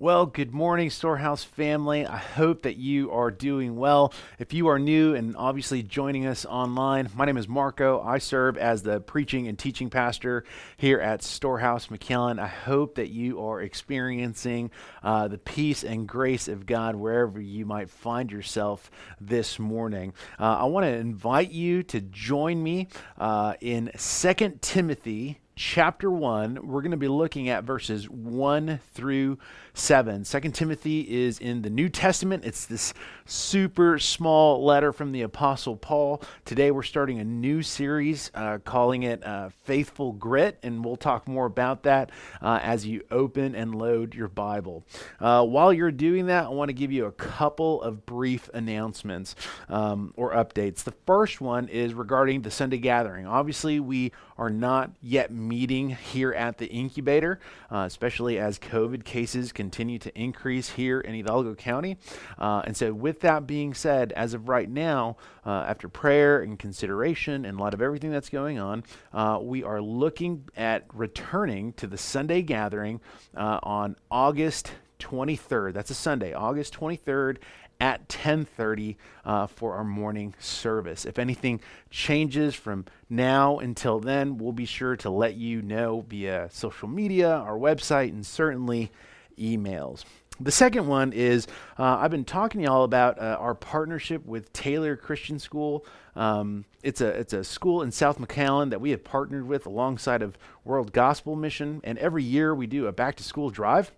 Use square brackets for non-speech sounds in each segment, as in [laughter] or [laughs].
Well, good morning, Storehouse family. I hope that you are doing well. If you are new and obviously joining us online, my name is Marco. I serve as the preaching and teaching pastor here at Storehouse McAllen. I hope that you are experiencing uh, the peace and grace of God wherever you might find yourself this morning. Uh, I want to invite you to join me uh, in Second Timothy chapter 1. We're going to be looking at verses 1 through 7. 2 Timothy is in the New Testament. It's this super small letter from the Apostle Paul. Today we're starting a new series uh, calling it uh, Faithful Grit, and we'll talk more about that uh, as you open and load your Bible. Uh, while you're doing that, I want to give you a couple of brief announcements um, or updates. The first one is regarding the Sunday gathering. Obviously, we are not yet meeting here at the incubator, uh, especially as COVID cases continue to increase here in Hidalgo County. Uh, and so, with that being said, as of right now, uh, after prayer and consideration and a lot of everything that's going on, uh, we are looking at returning to the Sunday gathering uh, on August 23rd. That's a Sunday, August 23rd at 10:30 uh, for our morning service. If anything changes from now until then, we'll be sure to let you know via social media, our website, and certainly emails. The second one is uh, I've been talking to y'all about uh, our partnership with Taylor Christian School. Um, it's a it's a school in South McAllen that we have partnered with alongside of World Gospel Mission, and every year we do a back to school drive.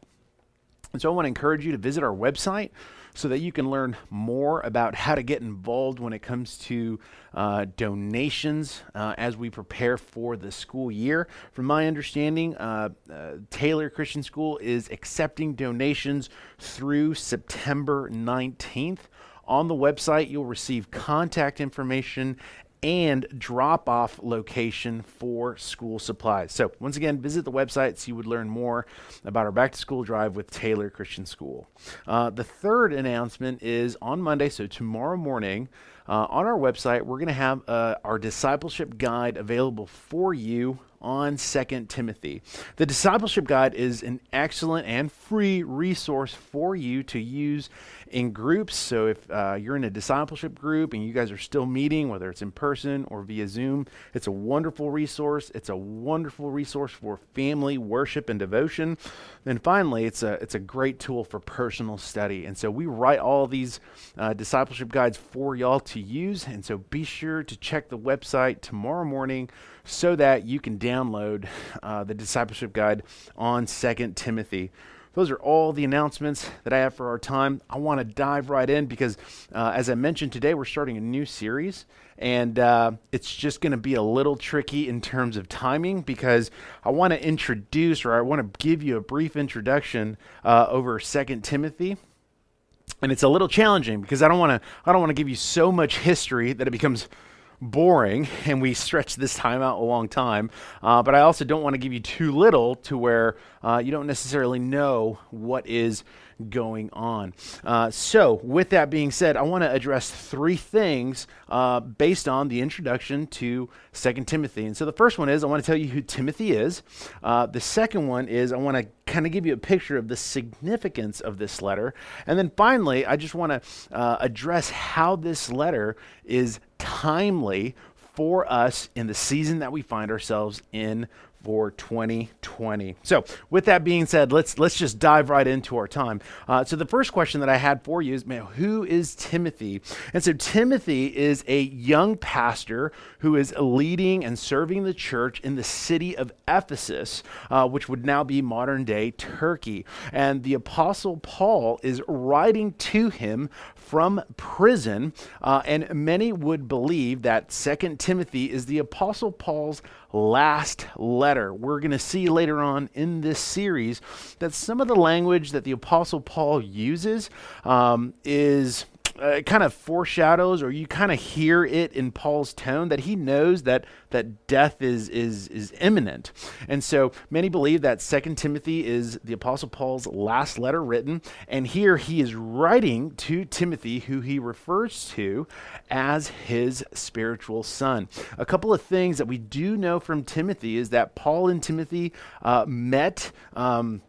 And so I want to encourage you to visit our website so that you can learn more about how to get involved when it comes to uh, donations uh, as we prepare for the school year. From my understanding, uh, uh Taylor Christian School is accepting donations through September 19th. On the website, you'll receive contact information and drop off location for school supplies. So, once again, visit the website so you would learn more about our back to school drive with Taylor Christian School. Uh, the third announcement is on Monday, so tomorrow morning. Uh, on our website, we're going to have uh, our discipleship guide available for you on Second Timothy. The discipleship guide is an excellent and free resource for you to use in groups. So if uh, you're in a discipleship group and you guys are still meeting, whether it's in person or via Zoom, it's a wonderful resource. It's a wonderful resource for family worship and devotion. Then finally, it's a it's a great tool for personal study. And so we write all these uh, discipleship guides for y'all to use. And so be sure to check the website tomorrow morning so that you can download uh, the discipleship guide on Second Timothy. Those are all the announcements that I have for our time. I want to dive right in because, uh, as I mentioned today, we're starting a new series, and uh, it's just going to be a little tricky in terms of timing because I want to introduce or I want to give you a brief introduction uh, over Second Timothy and it's a little challenging because I don't want to I don't want to give you so much history that it becomes boring [laughs] and we stretch this time out a long time. Uh, but I also don't want to give you too little to where uh, you don't necessarily know what is going on. Uh, so, with that being said, I want to address three things uh, based on the introduction to Second Timothy. And so, the first one is I want to tell you who Timothy is. Uh, the second one is I want to kind of give you a picture of the significance of this letter. And then finally, I just want to uh, address how this letter is timely for us in the season that we find ourselves in for 2020. So, with that being said, let's let's just dive right into our time. Uh, so, the first question that I had for you is, man, who is Timothy? And so, Timothy is a young pastor who is leading and serving the church in the city of Ephesus, uh, which would now be modern day Turkey. And the apostle Paul is writing to him from prison, uh, and many would believe that Second Timothy is the apostle Paul's last letter. We're going to see later on in this series that some of the language that the Apostle Paul uses um, is uh, kind of foreshadows or you kind of hear it in Paul's tone that he knows that that death is is is imminent. And so many believe that Second Timothy is the apostle Paul's last letter written and here he is writing to Timothy who he refers to as his spiritual son. A couple of things that we do know from Timothy is that Paul and Timothy uh, met um,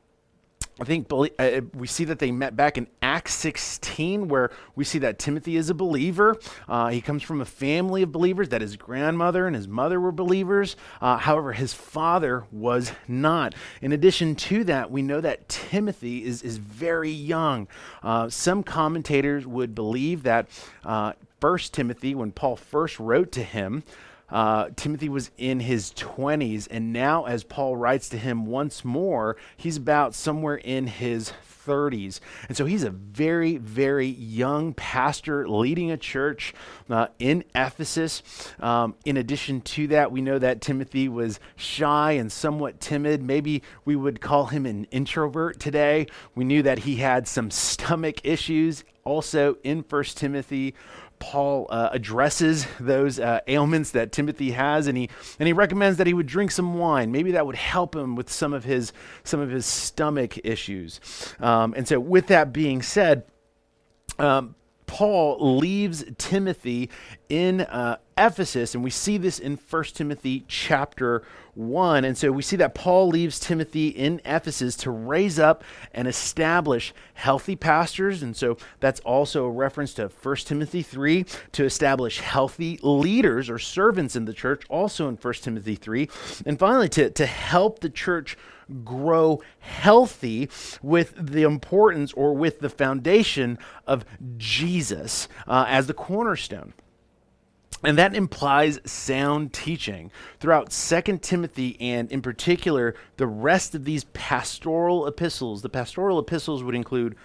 I think uh, we see that they met back in Acts 16, where we see that Timothy is a believer. Uh, he comes from a family of believers, that his grandmother and his mother were believers. Uh, however, his father was not. In addition to that, we know that Timothy is, is very young. Uh, some commentators would believe that uh, First Timothy, when Paul first wrote to him, uh, Timothy was in his 20s, and now, as Paul writes to him once more, he's about somewhere in his 30s. And so he's a very, very young pastor leading a church uh, in Ephesus. Um, in addition to that, we know that Timothy was shy and somewhat timid. Maybe we would call him an introvert today. We knew that he had some stomach issues also in First Timothy. Paul uh, addresses those uh, ailments that Timothy has, and he and he recommends that he would drink some wine. Maybe that would help him with some of his some of his stomach issues. Um, and so, with that being said, um, Paul leaves Timothy in uh, Ephesus, and we see this in 1 Timothy chapter 1. And so we see that Paul leaves Timothy in Ephesus to raise up and establish healthy pastors. And so that's also a reference to 1 Timothy 3 to establish healthy leaders or servants in the church, also in 1 Timothy 3. And finally, to, to help the church grow healthy with the importance or with the foundation of Jesus uh, as the cornerstone. And that implies sound teaching. Throughout 2 Timothy and in particular the rest of these pastoral epistles, the pastoral epistles would include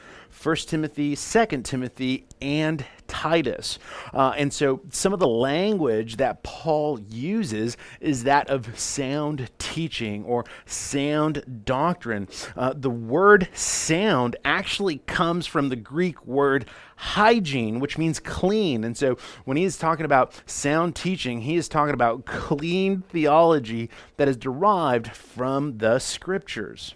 1 Timothy, 2 Timothy, and Titus. Uh, and so some of the language that Paul uses is that of sound teaching or sound doctrine. Uh, the word sound actually comes from the Greek word hygiene, which means clean. And so when he is talking about sound teaching, he is talking about clean theology that is derived from the scriptures.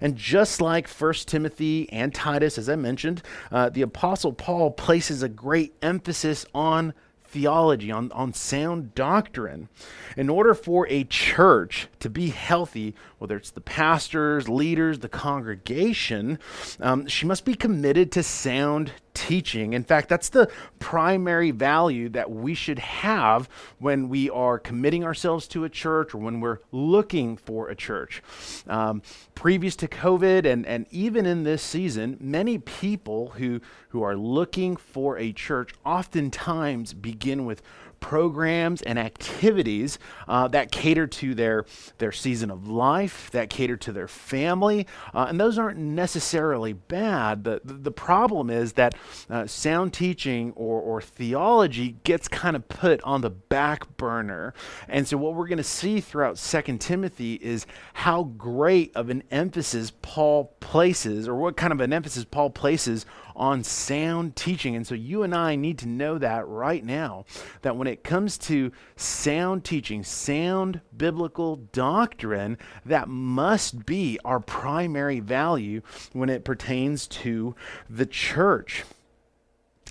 And just like 1 Timothy and Titus, as I mentioned, uh, the Apostle Paul places a great emphasis on theology, on, on sound doctrine. In order for a church to be healthy, whether it's the pastors, leaders, the congregation, um, she must be committed to sound teaching. In fact, that's the primary value that we should have when we are committing ourselves to a church or when we're looking for a church. Um, previous to COVID and, and even in this season, many people who, who are looking for a church oftentimes begin with programs and activities uh, that cater to their, their season of life, that cater to their family. Uh, and those aren't necessarily bad. The, the, the problem is that uh, sound teaching or, or theology gets kind of put on the back burner. And so, what we're going to see throughout Second Timothy is how great of an emphasis Paul places, or what kind of an emphasis Paul places on sound teaching. And so you and I need to know that right now that when it comes to sound teaching, sound biblical doctrine, that must be our primary value when it pertains to the church.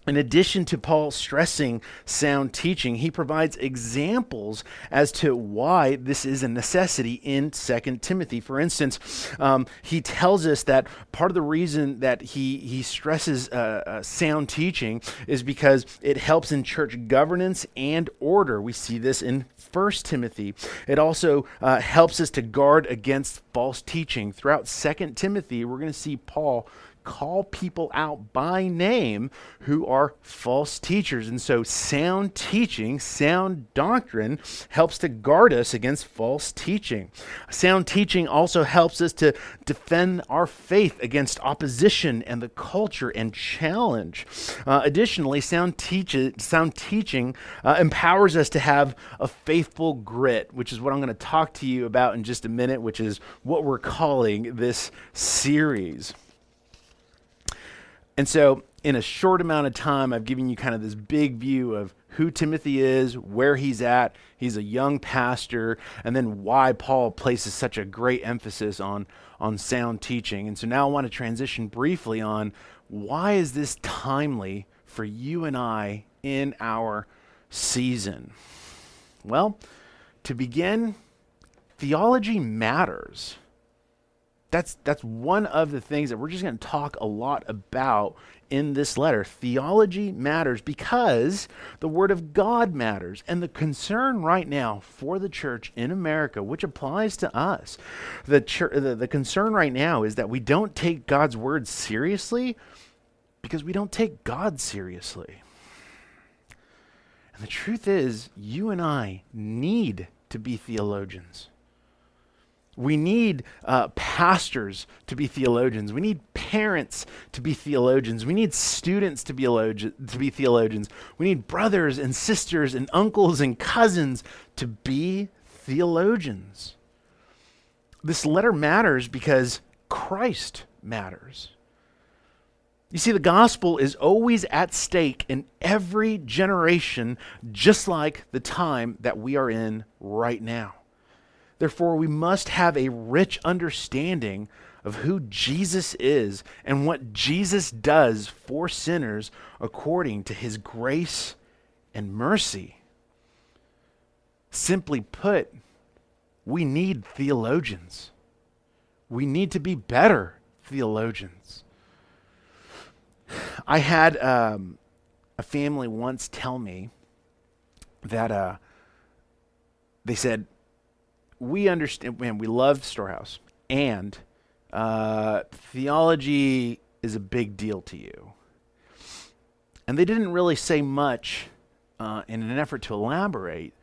In addition to Paul stressing sound teaching, he provides examples as to why this is a necessity in 2 Timothy. For instance, um, he tells us that part of the reason that he, he stresses uh, uh, sound teaching is because it helps in church governance and order. We see this in 1 Timothy. It also uh, helps us to guard against false teaching. Throughout 2 Timothy, we're going to see Paul call people out by name who are false teachers. And so, sound teaching, sound doctrine helps to guard us against false teaching. Sound teaching also helps us to defend our faith against opposition and the culture and challenge. Uh, additionally, sound, teach- sound teaching uh, empowers us to have a faithful grit, which is what I'm going to talk to you about in just a minute, which is what we're calling this series. And so, in a short amount of time, I've given you kind of this big view of who Timothy is, where he's at. He's a young pastor, and then why Paul places such a great emphasis on, on sound teaching. And so now I want to transition briefly on why is this timely for you and I in our season? Well, to begin, theology matters. That's that's one of the things that we're just going to talk a lot about in this letter. Theology matters because the word of God matters. And the concern right now for the church in America, which applies to us, the, church, the, the concern right now is that we don't take God's word seriously because we don't take God seriously. And the truth is, you and I need to be theologians. We need uh, pastors to be theologians. We need parents to be theologians. We need students to be, to be theologians. We need brothers and sisters and uncles and cousins to be theologians. This letter matters because Christ matters. You see, the gospel is always at stake in every generation, just like the time that we are in right now. Therefore, we must have a rich understanding of who Jesus is and what Jesus does for sinners according to his grace and mercy. Simply put, we need theologians. We need to be better theologians. I had um, a family once tell me that uh, they said, we understand, man, we love Storehouse, and uh, theology is a big deal to you. And they didn't really say much uh, in an effort to elaborate.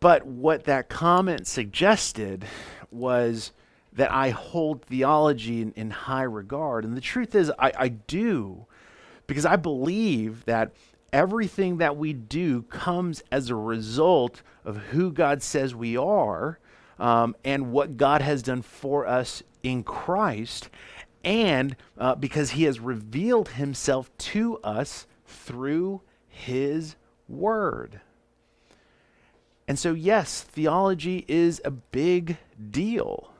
But what that comment suggested was that I hold theology in, in high regard. And the truth is, I, I do, because I believe that everything that we do comes as a result of who God says we are um, and what God has done for us in Christ, and uh, because He has revealed Himself to us through His Word. And so, yes, theology is a big deal.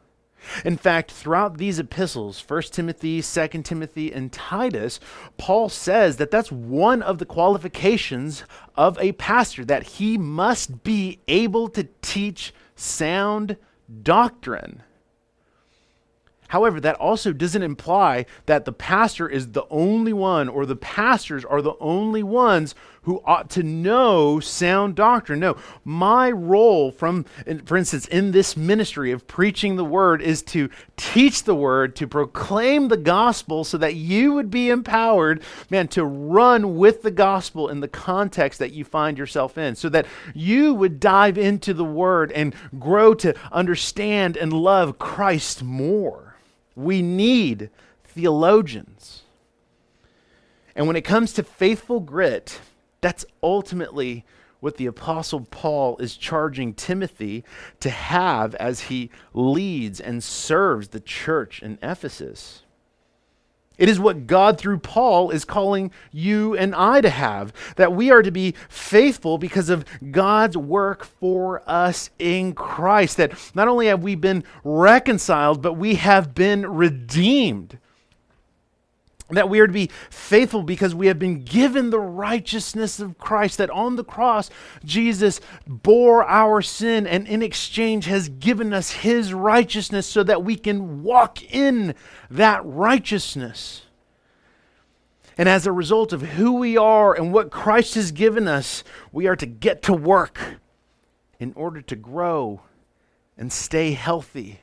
In fact, throughout these epistles, 1 Timothy, 2 Timothy, and Titus, Paul says that that's one of the qualifications of a pastor, that he must be able to teach sound doctrine. However, that also doesn't imply that the pastor is the only one or the pastors are the only ones who ought to know sound doctrine. No, my role from for instance in this ministry of preaching the word is to teach the word, to proclaim the gospel so that you would be empowered, man, to run with the gospel in the context that you find yourself in so that you would dive into the word and grow to understand and love Christ more. We need theologians. And when it comes to faithful grit, that's ultimately what the Apostle Paul is charging Timothy to have as he leads and serves the church in Ephesus. It is what God, through Paul, is calling you and I to have. That we are to be faithful because of God's work for us in Christ. That not only have we been reconciled, but we have been redeemed that we are to be faithful because we have been given the righteousness of Christ, that on the cross, Jesus bore our sin and in exchange has given us his righteousness so that we can walk in that righteousness. And as a result of who we are and what Christ has given us, we are to get to work in order to grow and stay healthy.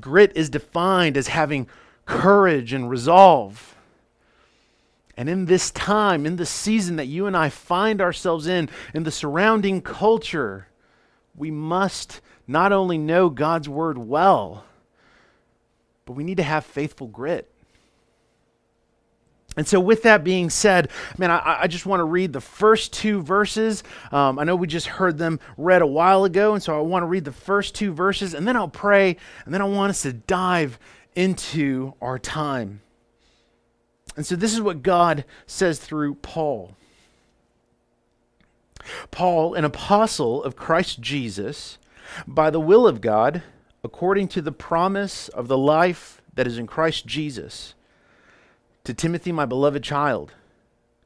Grit is defined as having courage and resolve. And in this time, in the season that you and I find ourselves in, in the surrounding culture, we must not only know God's word well, but we need to have faithful grit. And so, with that being said, man, I, I just want to read the first two verses. Um, I know we just heard them read a while ago, and so I want to read the first two verses, and then I'll pray, and then I want us to dive into our time. And so this is what God says through Paul. Paul, an apostle of Christ Jesus, by the will of God, according to the promise of the life that is in Christ Jesus, to Timothy, my beloved child,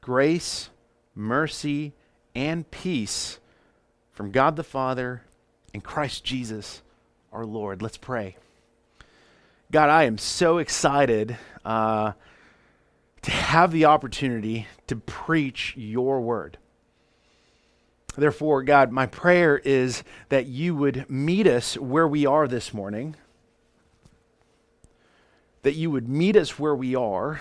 grace, mercy, and peace from God the Father and Christ Jesus our Lord. Let's pray. God, I am so excited uh, to have the opportunity to preach your word. Therefore, God, my prayer is that you would meet us where we are this morning, that you would meet us where we are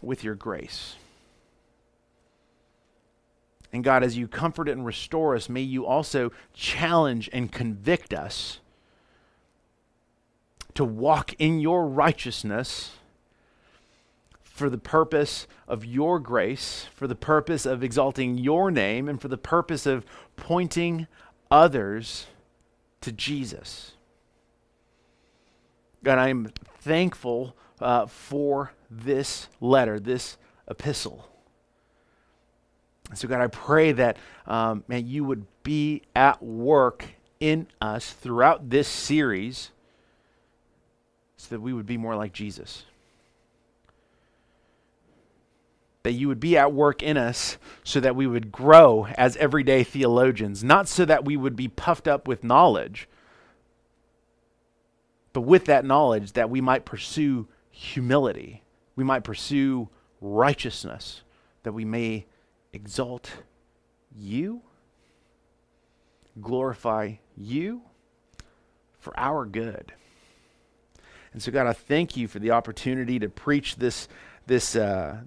with your grace. And God, as you comfort and restore us, may you also challenge and convict us to walk in your righteousness for the purpose of your grace, for the purpose of exalting your name, and for the purpose of pointing others to Jesus. God, I am thankful uh, for this letter, this epistle. So, God, I pray that, um, man, you would be at work in us throughout this series so that we would be more like Jesus. That you would be at work in us so that we would grow as everyday theologians, not so that we would be puffed up with knowledge, but with that knowledge that we might pursue humility, we might pursue righteousness, that we may exalt you, glorify you for our good. And so, God, I thank you for the opportunity to preach this, this, uh,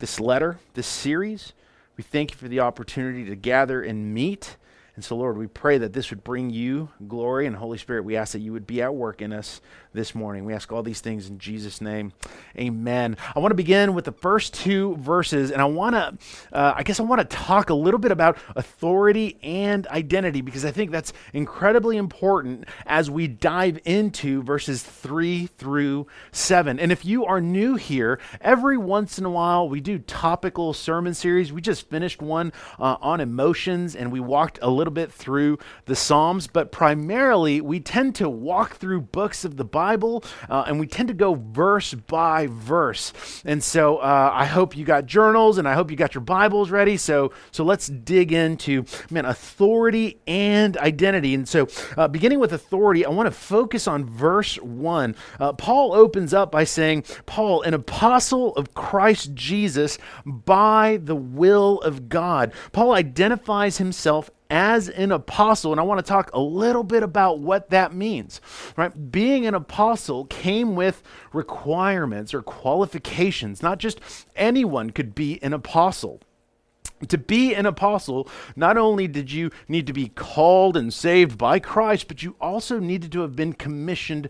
this letter, this series. We thank you for the opportunity to gather and meet. And so, Lord, we pray that this would bring you glory and Holy Spirit. We ask that you would be at work in us this morning. We ask all these things in Jesus' name. Amen. I want to begin with the first two verses, and I want to, uh, I guess I want to talk a little bit about authority and identity because I think that's incredibly important as we dive into verses three through seven. And if you are new here, every once in a while we do topical sermon series. We just finished one uh, on emotions, and we walked a little bit through the Psalms, but primarily we tend to walk through books of the Bible Bible, uh, and we tend to go verse by verse. And so uh, I hope you got journals and I hope you got your Bibles ready. So, so let's dig into, man, authority and identity. And so, uh, beginning with authority, I want to focus on verse 1. Uh, Paul opens up by saying, Paul, an apostle of Christ Jesus by the will of God. Paul identifies himself as an apostle and i want to talk a little bit about what that means right? Being an apostle came with requirements or qualifications. Not just anyone could be an apostle to be an apostle, not only did you need to be called and saved by Christ, but you also needed to have been commissioned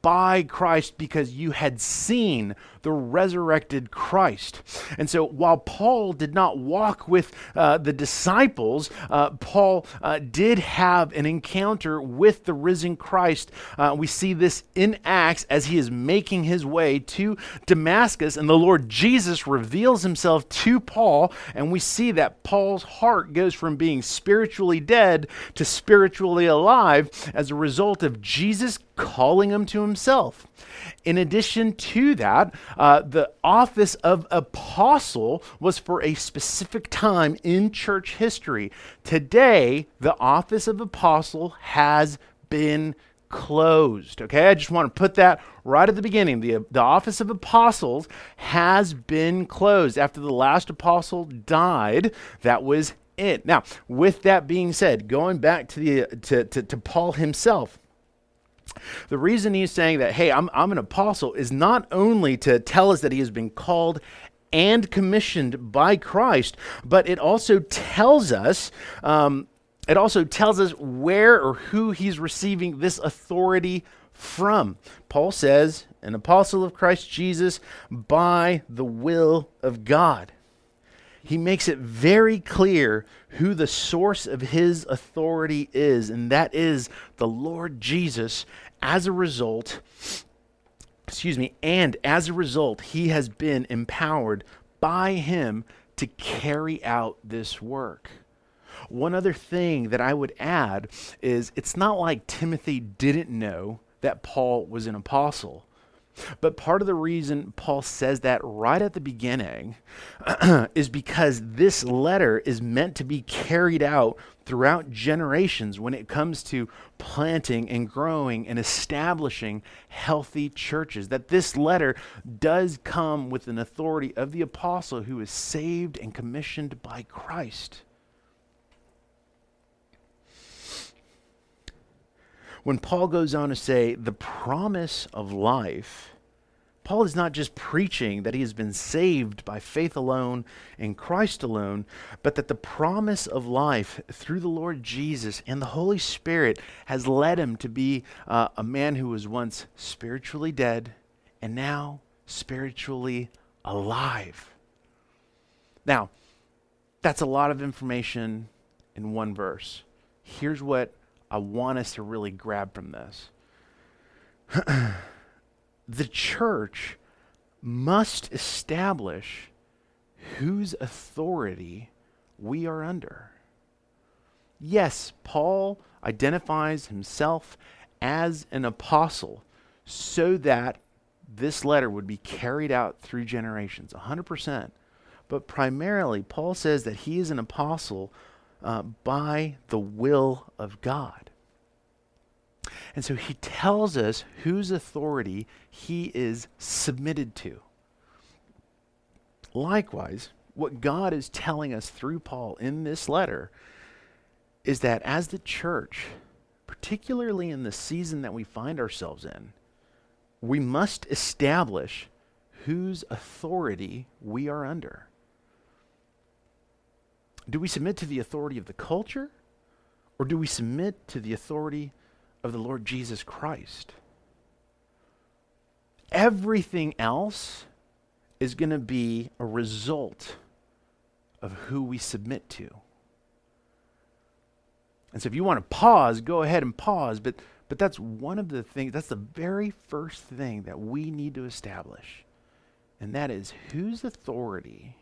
by Christ because you had seen the resurrected Christ. And so while Paul did not walk with uh, the disciples, uh, Paul uh, did have an encounter with the risen Christ. Uh, we see this in Acts as he is making his way to Damascus, and the Lord Jesus reveals himself to Paul, and we see that Paul's heart goes from being spiritually dead to spiritually alive as a result of Jesus calling him to himself. In addition to that, uh, the office of apostle was for a specific time in church history. Today, the office of apostle has been closed. Okay, I just want to put that right at the beginning. The, the office of apostles has been closed. After the last apostle died, that was it. Now, with that being said, going back to, the, to, to, to Paul himself, the reason he's saying that, hey, I'm, I'm an apostle, is not only to tell us that he has been called and commissioned by Christ, but it also tells us. Um, it also tells us where or who he's receiving this authority from. Paul says, an apostle of Christ Jesus by the will of God he makes it very clear who the source of his authority is, and that is the Lord Jesus. As a result, excuse me, and as a result, he has been empowered by him to carry out this work. One other thing that I would add is it's not like Timothy didn't know that Paul was an apostle. But part of the reason Paul says that right at the beginning [clears throat] is because this letter is meant to be carried out throughout generations when it comes to planting and growing and establishing healthy churches. That this letter does come with an authority of the apostle who is saved and commissioned by Christ. When Paul goes on to say the promise of life, Paul is not just preaching that he has been saved by faith alone and Christ alone, but that the promise of life through the Lord Jesus and the Holy Spirit has led him to be uh, a man who was once spiritually dead and now spiritually alive. Now, that's a lot of information in one verse. Here's what I want us to really grab from this. [clears throat] the church must establish whose authority we are under. Yes, Paul identifies himself as an apostle so that this letter would be carried out through generations, 100%. But primarily, Paul says that he is an apostle uh, by the will of God. And so he tells us whose authority he is submitted to. Likewise, what God is telling us through Paul in this letter is that as the church, particularly in the season that we find ourselves in, we must establish whose authority we are under. Do we submit to the authority of the culture? Or do we submit to the authority of the Lord Jesus Christ? Everything else is going to be a result of who we submit to. And so if you want to pause, go ahead and pause, but but that's one of the things that's the very first thing that we need to establish. And that is whose authority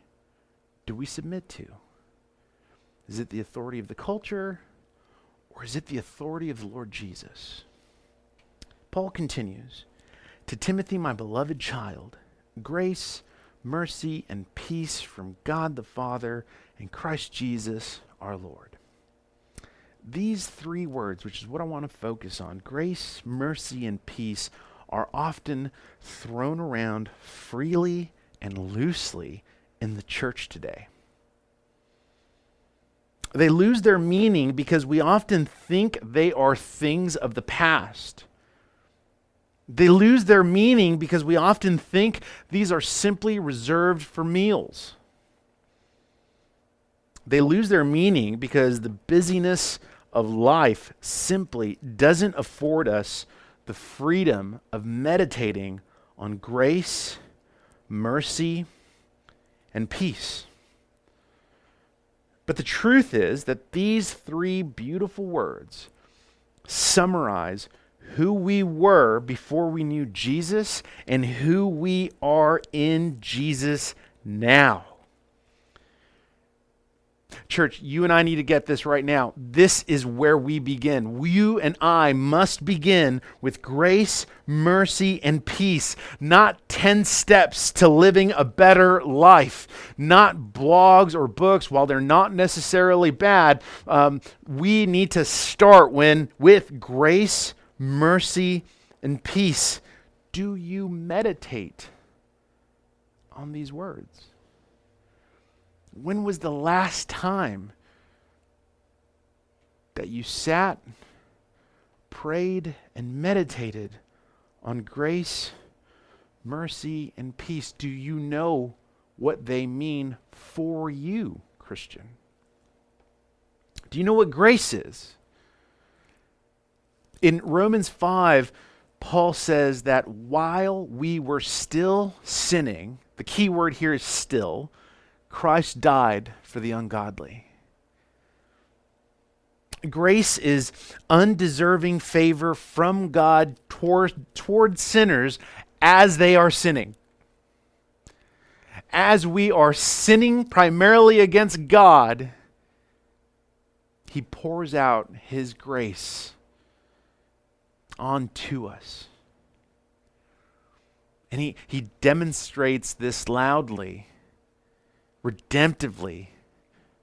do we submit to? Is it the authority of the culture or is it the authority of the Lord Jesus? Paul continues To Timothy, my beloved child, grace, mercy, and peace from God the Father and Christ Jesus our Lord. These three words, which is what I want to focus on grace, mercy, and peace, are often thrown around freely and loosely in the church today. They lose their meaning because we often think they are things of the past. They lose their meaning because we often think these are simply reserved for meals. They lose their meaning because the busyness of life simply doesn't afford us the freedom of meditating on grace, mercy, and peace. But the truth is that these three beautiful words summarize who we were before we knew Jesus and who we are in Jesus now. Church, you and I need to get this right now. This is where we begin. You and I must begin with grace, mercy, and peace, not 10 steps to living a better life, not blogs or books, while they're not necessarily bad. Um, we need to start when with grace, mercy, and peace. Do you meditate on these words? When was the last time that you sat, prayed, and meditated on grace, mercy, and peace? Do you know what they mean for you, Christian? Do you know what grace is? In Romans 5, Paul says that while we were still sinning, the key word here is still, Christ died for the ungodly. Grace is undeserving favor from God toward, toward sinners as they are sinning. As we are sinning primarily against God, He pours out His grace onto us. And he, he demonstrates this loudly, redemptively,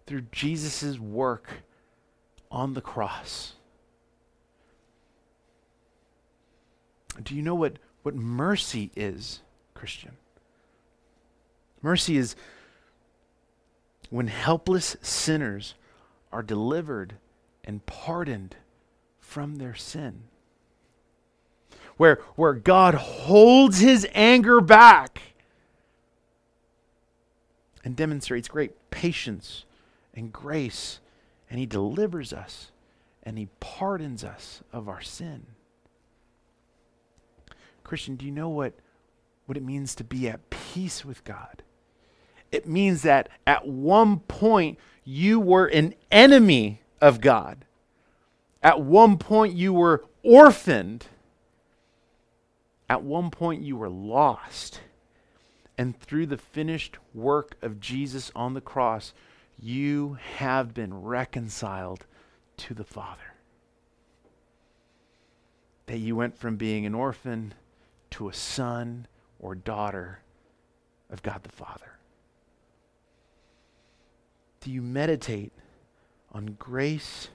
through Jesus' work on the cross. Do you know what, what mercy is, Christian? Mercy is when helpless sinners are delivered and pardoned from their sin. Where, where God holds his anger back and demonstrates great patience and grace, and he delivers us and he pardons us of our sin. Christian, do you know what, what it means to be at peace with God? It means that at one point you were an enemy of God. At one point you were orphaned. At one point you were lost. And through the finished work of Jesus on the cross, you have been reconciled to the Father. That you went from being an orphan to a son or daughter of God the Father. Do you meditate on grace,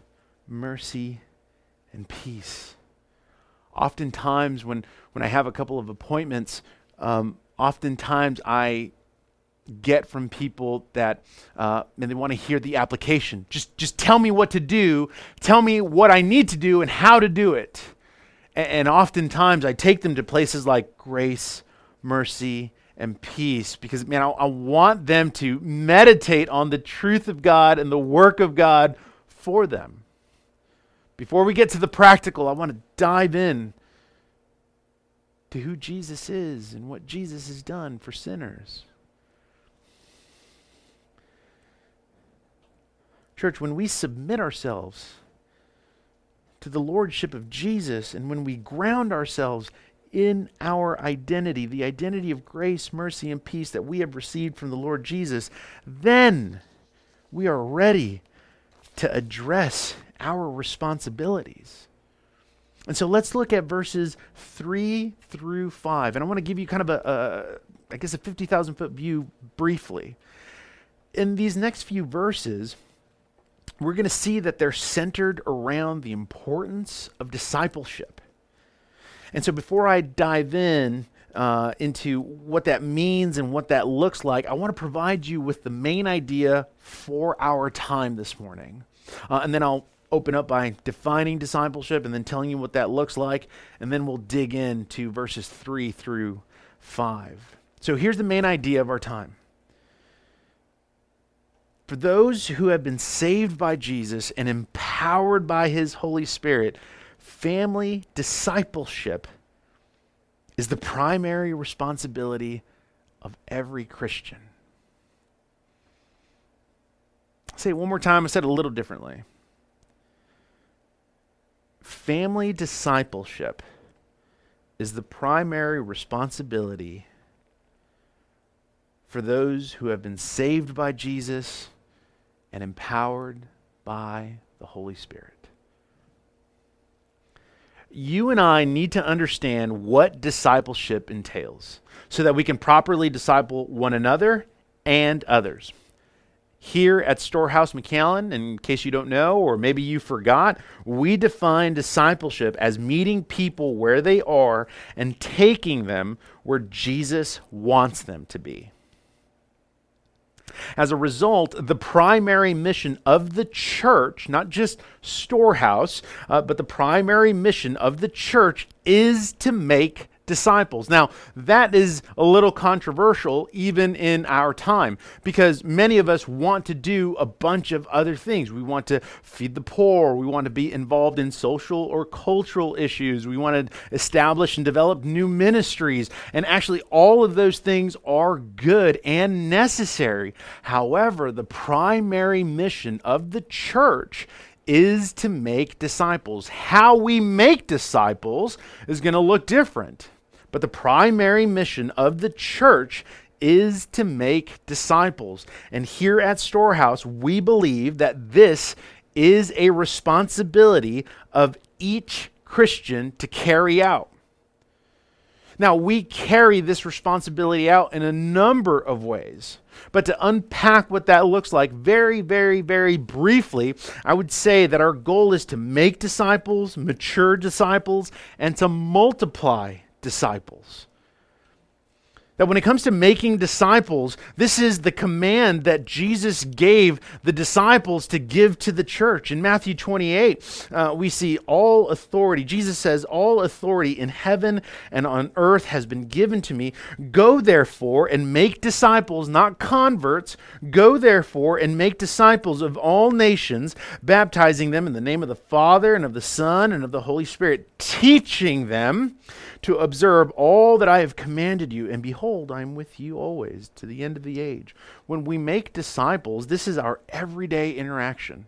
mercy, and peace? Oftentimes, when, when I have a couple of appointments, um, oftentimes I get from people that uh, and they want to hear the application. Just just tell me what to do. Tell me what I need to do and how to do it. And, and oftentimes I take them to places like grace, mercy, and peace because man, I, I want them to meditate on the truth of God and the work of God for them. Before we get to the practical, I want to dive in to who Jesus is and what Jesus has done for sinners. Church, when we submit ourselves to the lordship of Jesus and when we ground ourselves in our identity, the identity of grace, mercy, and peace that we have received from the Lord Jesus, then we are ready to address our responsibilities. And so let's look at verses 3 through 5. And I want to give you kind of a, a I guess, a 50,000 foot view briefly. In these next few verses, we're going to see that they're centered around the importance of discipleship. And so before I dive in uh, into what that means and what that looks like, I want to provide you with the main idea for our time this morning. Uh, and then I'll open up by defining discipleship and then telling you what that looks like. And then we'll dig into verses 3 through 5. So here's the main idea of our time. For those who have been saved by Jesus and empowered by his Holy Spirit, family discipleship is the primary responsibility of every Christian. I'll say it one more time, I said it a little differently. Family discipleship is the primary responsibility for those who have been saved by Jesus and empowered by the Holy Spirit you and I need to understand what discipleship entails so that we can properly disciple one another and others. Here at Storehouse McAllen, in case you don't know, or maybe you forgot, we define discipleship as meeting people where they are and taking them where Jesus wants them to be. As a result, the primary mission of the church, not just storehouse, uh, but the primary mission of the church is to make disciples. Now, that is a little controversial even in our time because many of us want to do a bunch of other things. We want to feed the poor, we want to be involved in social or cultural issues, we want to establish and develop new ministries. And actually, all of those things are good and necessary. However, the primary mission of the church is to make disciples. How we make disciples is going to look different. But the primary mission of the church is to make disciples. And here at Storehouse, we believe that this is a responsibility of each Christian to carry out. Now, we carry this responsibility out in a number of ways. But to unpack what that looks like very, very, very briefly, I would say that our goal is to make disciples, mature disciples, and to multiply disciples. That when it comes to making disciples, this is the command that Jesus gave the disciples to give to the church. In Matthew 28, uh, we see all authority. Jesus says, All authority in heaven and on earth has been given to me. Go therefore and make disciples, not converts. Go therefore and make disciples of all nations, baptizing them in the name of the Father and of the Son and of the Holy Spirit, teaching them to observe all that I have commanded you. And behold, I am with you always to the end of the age. When we make disciples, this is our everyday interaction.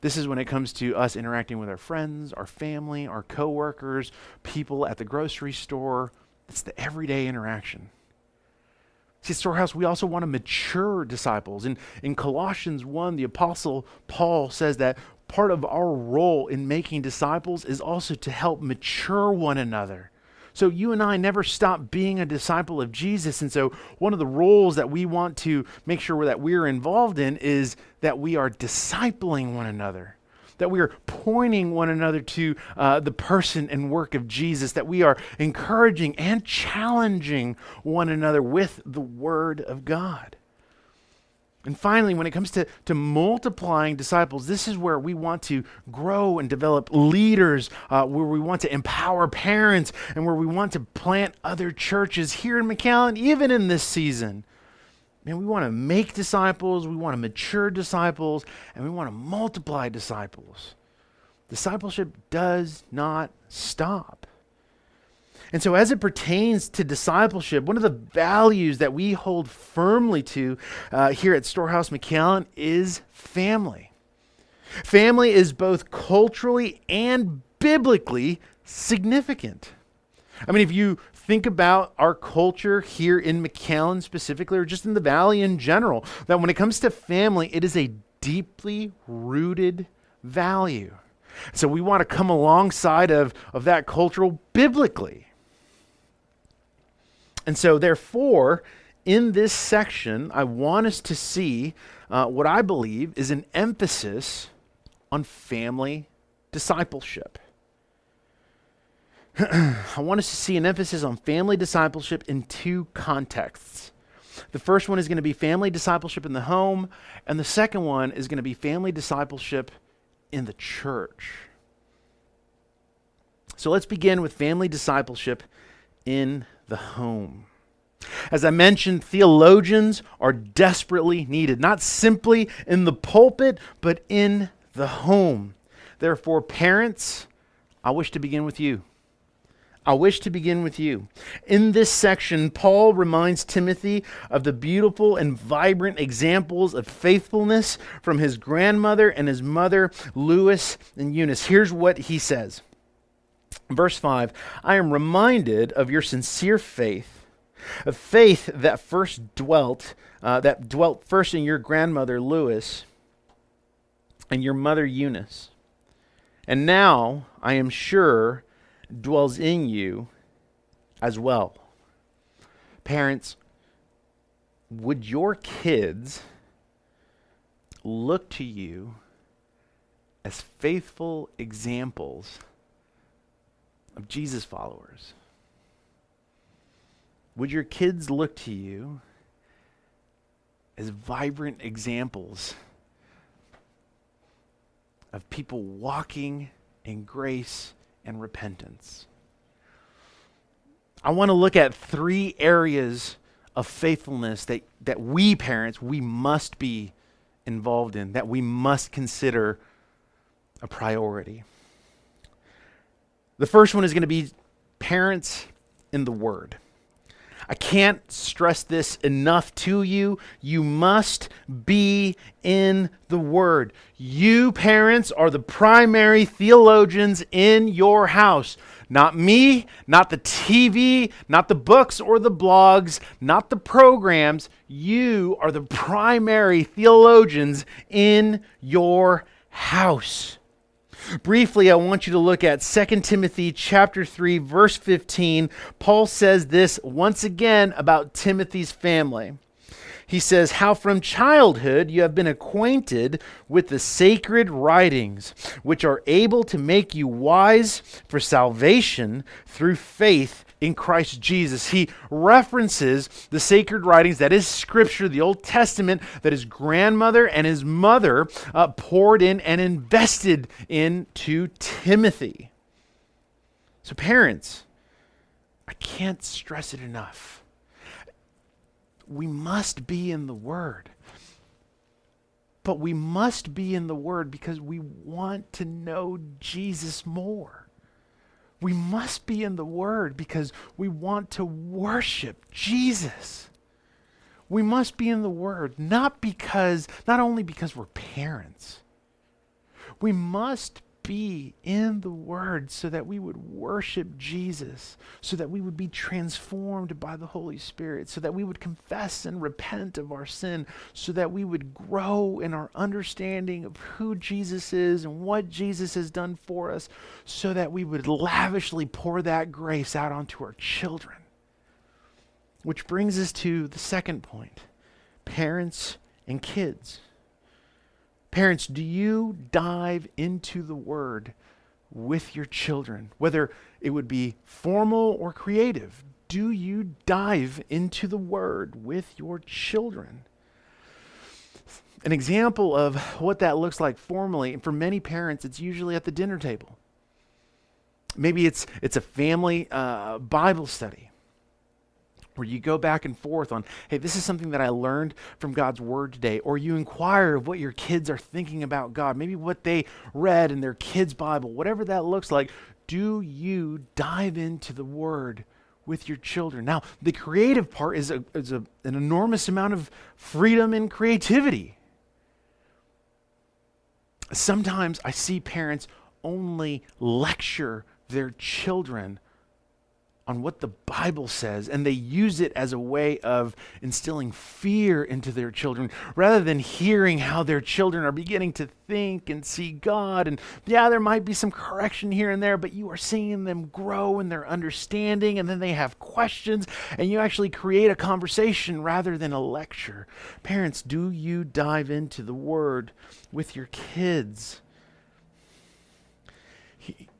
This is when it comes to us interacting with our friends, our family, our coworkers, people at the grocery store. It's the everyday interaction. See, Storehouse, we also want to mature disciples. In, in Colossians 1, the Apostle Paul says that part of our role in making disciples is also to help mature one another. So you and I never stop being a disciple of Jesus. And so one of the roles that we want to make sure that we're involved in is that we are discipling one another. That we are pointing one another to uh, the person and work of Jesus, that we are encouraging and challenging one another with the Word of God. And finally, when it comes to, to multiplying disciples, this is where we want to grow and develop leaders, uh, where we want to empower parents, and where we want to plant other churches here in McAllen, even in this season. Man, we want to make disciples, we want to mature disciples, and we want to multiply disciples. Discipleship does not stop. And so, as it pertains to discipleship, one of the values that we hold firmly to uh, here at Storehouse McAllen is family. Family is both culturally and biblically significant. I mean, if you think about our culture here in McAllen specifically, or just in the valley in general, that when it comes to family, it is a deeply rooted value. So we want to come alongside of, of that cultural biblically. And so, therefore, in this section, I want us to see uh, what I believe is an emphasis on family discipleship. [clears throat] I want us to see an emphasis on family discipleship in two contexts. The first one is going to be family discipleship in the home, and the second one is going to be family discipleship in the church. So let's begin with family discipleship in the home. As I mentioned, theologians are desperately needed, not simply in the pulpit, but in the home. Therefore, parents, I wish to begin with you. I wish to begin with you. In this section, Paul reminds Timothy of the beautiful and vibrant examples of faithfulness from his grandmother and his mother, Lois and Eunice. Here's what he says Verse 5 I am reminded of your sincere faith, a faith that first dwelt, uh, that dwelt first in your grandmother Lois and your mother Eunice, and now I am sure dwells in you as well. Parents, would your kids look to you as faithful examples? Of Jesus followers? Would your kids look to you as vibrant examples of people walking in grace and repentance? I want to look at three areas of faithfulness that, that we parents, we must be involved in, that we must consider a priority. The first one is going to be parents in the Word. I can't stress this enough to you. You must be in the Word. You, parents, are the primary theologians in your house. Not me, not the TV, not the books or the blogs, not the programs. You are the primary theologians in your house. Briefly, I want you to look at 2 Timothy chapter 3 verse 15. Paul says this once again about Timothy's family. He says, How from childhood you have been acquainted with the sacred writings, which are able to make you wise for salvation through faith in Christ Jesus. He references the sacred writings, that is Scripture, the Old Testament, that his grandmother and his mother uh, poured in and invested into Timothy. So, parents, I can't stress it enough. We must be in the Word. But we must be in the Word because we want to know Jesus more. We must be in the Word because we want to worship Jesus. We must be in the Word, not because, not only because we're parents. We must be in the Word so that we would worship Jesus, so that we would be transformed by the Holy Spirit, so that we would confess and repent of our sin, so that we would grow in our understanding of who Jesus is and what Jesus has done for us, so that we would lavishly pour that grace out onto our children. Which brings us to the second point parents and kids. Parents, do you dive into the Word with your children? Whether it would be formal or creative, do you dive into the Word with your children? An example of what that looks like formally, and for many parents, it's usually at the dinner table. Maybe it's, it's a family uh, Bible study where you go back and forth on, hey, this is something that I learned from God's word today, or you inquire of what your kids are thinking about God, maybe what they read in their kids' Bible, whatever that looks like. Do you dive into the word with your children? Now, the creative part is, a, is a, an enormous amount of freedom and creativity. Sometimes I see parents only lecture their children on what the Bible says, and they use it as a way of instilling fear into their children rather than hearing how their children are beginning to think and see God. And yeah, there might be some correction here and there, but you are seeing them grow in their understanding, and then they have questions, and you actually create a conversation rather than a lecture. Parents, do you dive into the Word with your kids?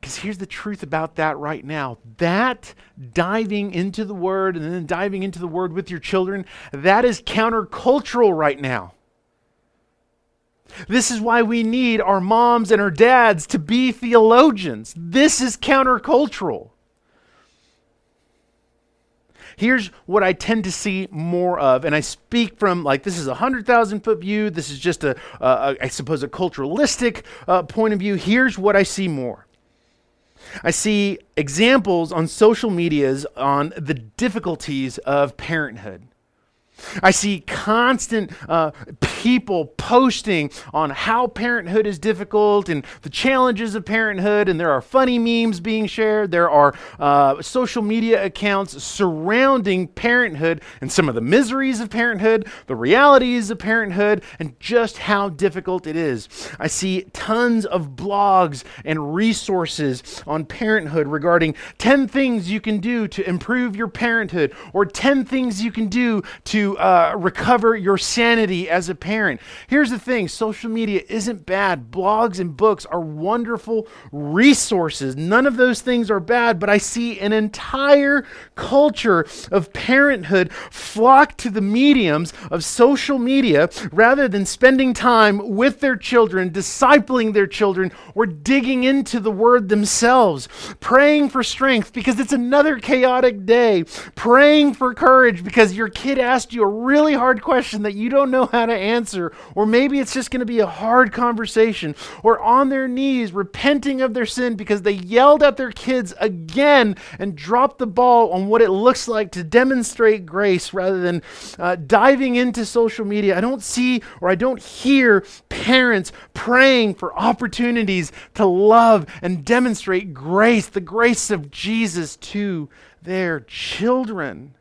Because here's the truth about that right now. That diving into the Word and then diving into the Word with your children, that is countercultural right now. This is why we need our moms and our dads to be theologians. This is countercultural. Here's what I tend to see more of, and I speak from like this is a 100,000 foot view. This is just a I suppose, a culturalistic uh, point of view. Here's what I see more I see examples on social medias on the difficulties of parenthood. I see constant uh, people posting on how parenthood is difficult and the challenges of parenthood, and there are funny memes being shared. There are uh, social media accounts surrounding parenthood and some of the miseries of parenthood, the realities of parenthood, and just how difficult it is. I see tons of blogs and resources on parenthood regarding 10 things you can do to improve your parenthood, or 10 things you can do to uh, recover your sanity as a parent. Here's the thing social media isn't bad. Blogs and books are wonderful resources. None of those things are bad, but I see an entire culture of parenthood flock to the mediums of social media rather than spending time with their children, discipling their children, or digging into the word themselves, praying for strength because it's another chaotic day, praying for courage because your kid asked you a really hard question that you don't know how to answer, or maybe it's just going to be a hard conversation, or on their knees repenting of their sin because they yelled at their kids again and dropped the ball on what it looks like to demonstrate grace rather than uh, diving into social media. I don't see or I don't hear parents praying for opportunities to love and demonstrate grace, the grace of Jesus to their children.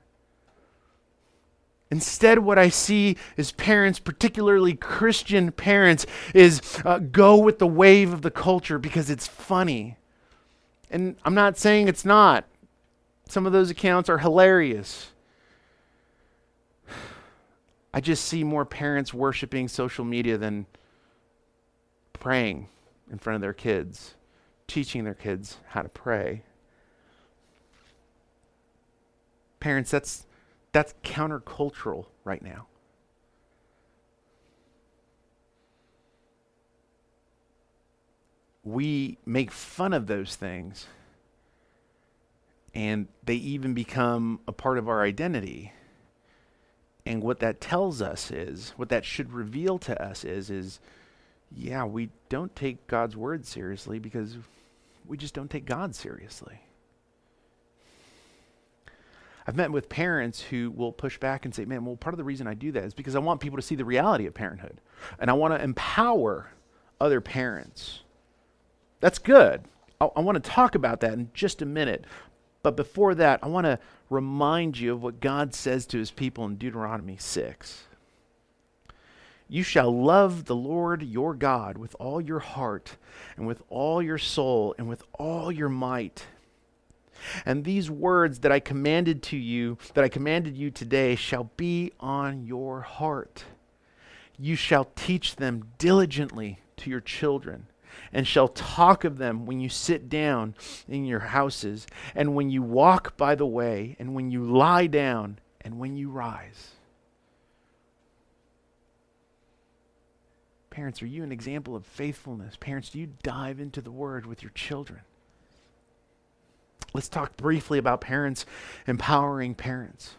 Instead, what I see is parents, particularly Christian parents, is uh, go with the wave of the culture because it's funny. And I'm not saying it's not. Some of those accounts are hilarious. I just see more parents worshiping social media than praying in front of their kids, teaching their kids how to pray. Parents, that's that's countercultural right now. We make fun of those things, and they even become a part of our identity. And what that tells us is, what that should reveal to us is, is, yeah, we don't take God's word seriously because we just don't take God seriously. I've met with parents who will push back and say, man, well, part of the reason I do that is because I want people to see the reality of parenthood. And I want to empower other parents. That's good. I, I want to talk about that in just a minute. But before that, I want to remind you of what God says to his people in Deuteronomy 6. You shall love the Lord your God with all your heart, and with all your soul, and with all your might. And these words that I commanded to you, that I commanded you today, shall be on your heart. You shall teach them diligently to your children, and shall talk of them when you sit down in your houses, and when you walk by the way, and when you lie down, and when you rise. Parents, are you an example of faithfulness? Parents, do you dive into the word with your children? Let's talk briefly about parents empowering parents.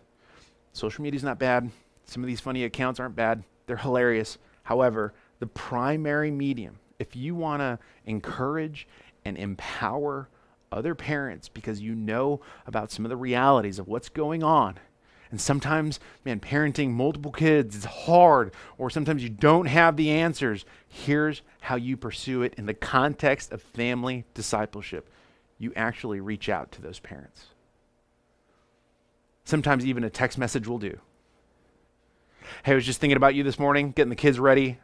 Social media is not bad. Some of these funny accounts aren't bad, they're hilarious. However, the primary medium, if you want to encourage and empower other parents because you know about some of the realities of what's going on, and sometimes, man, parenting multiple kids is hard, or sometimes you don't have the answers. Here's how you pursue it in the context of family discipleship you actually reach out to those parents. Sometimes even a text message will do. Hey, I was just thinking about you this morning, getting the kids ready.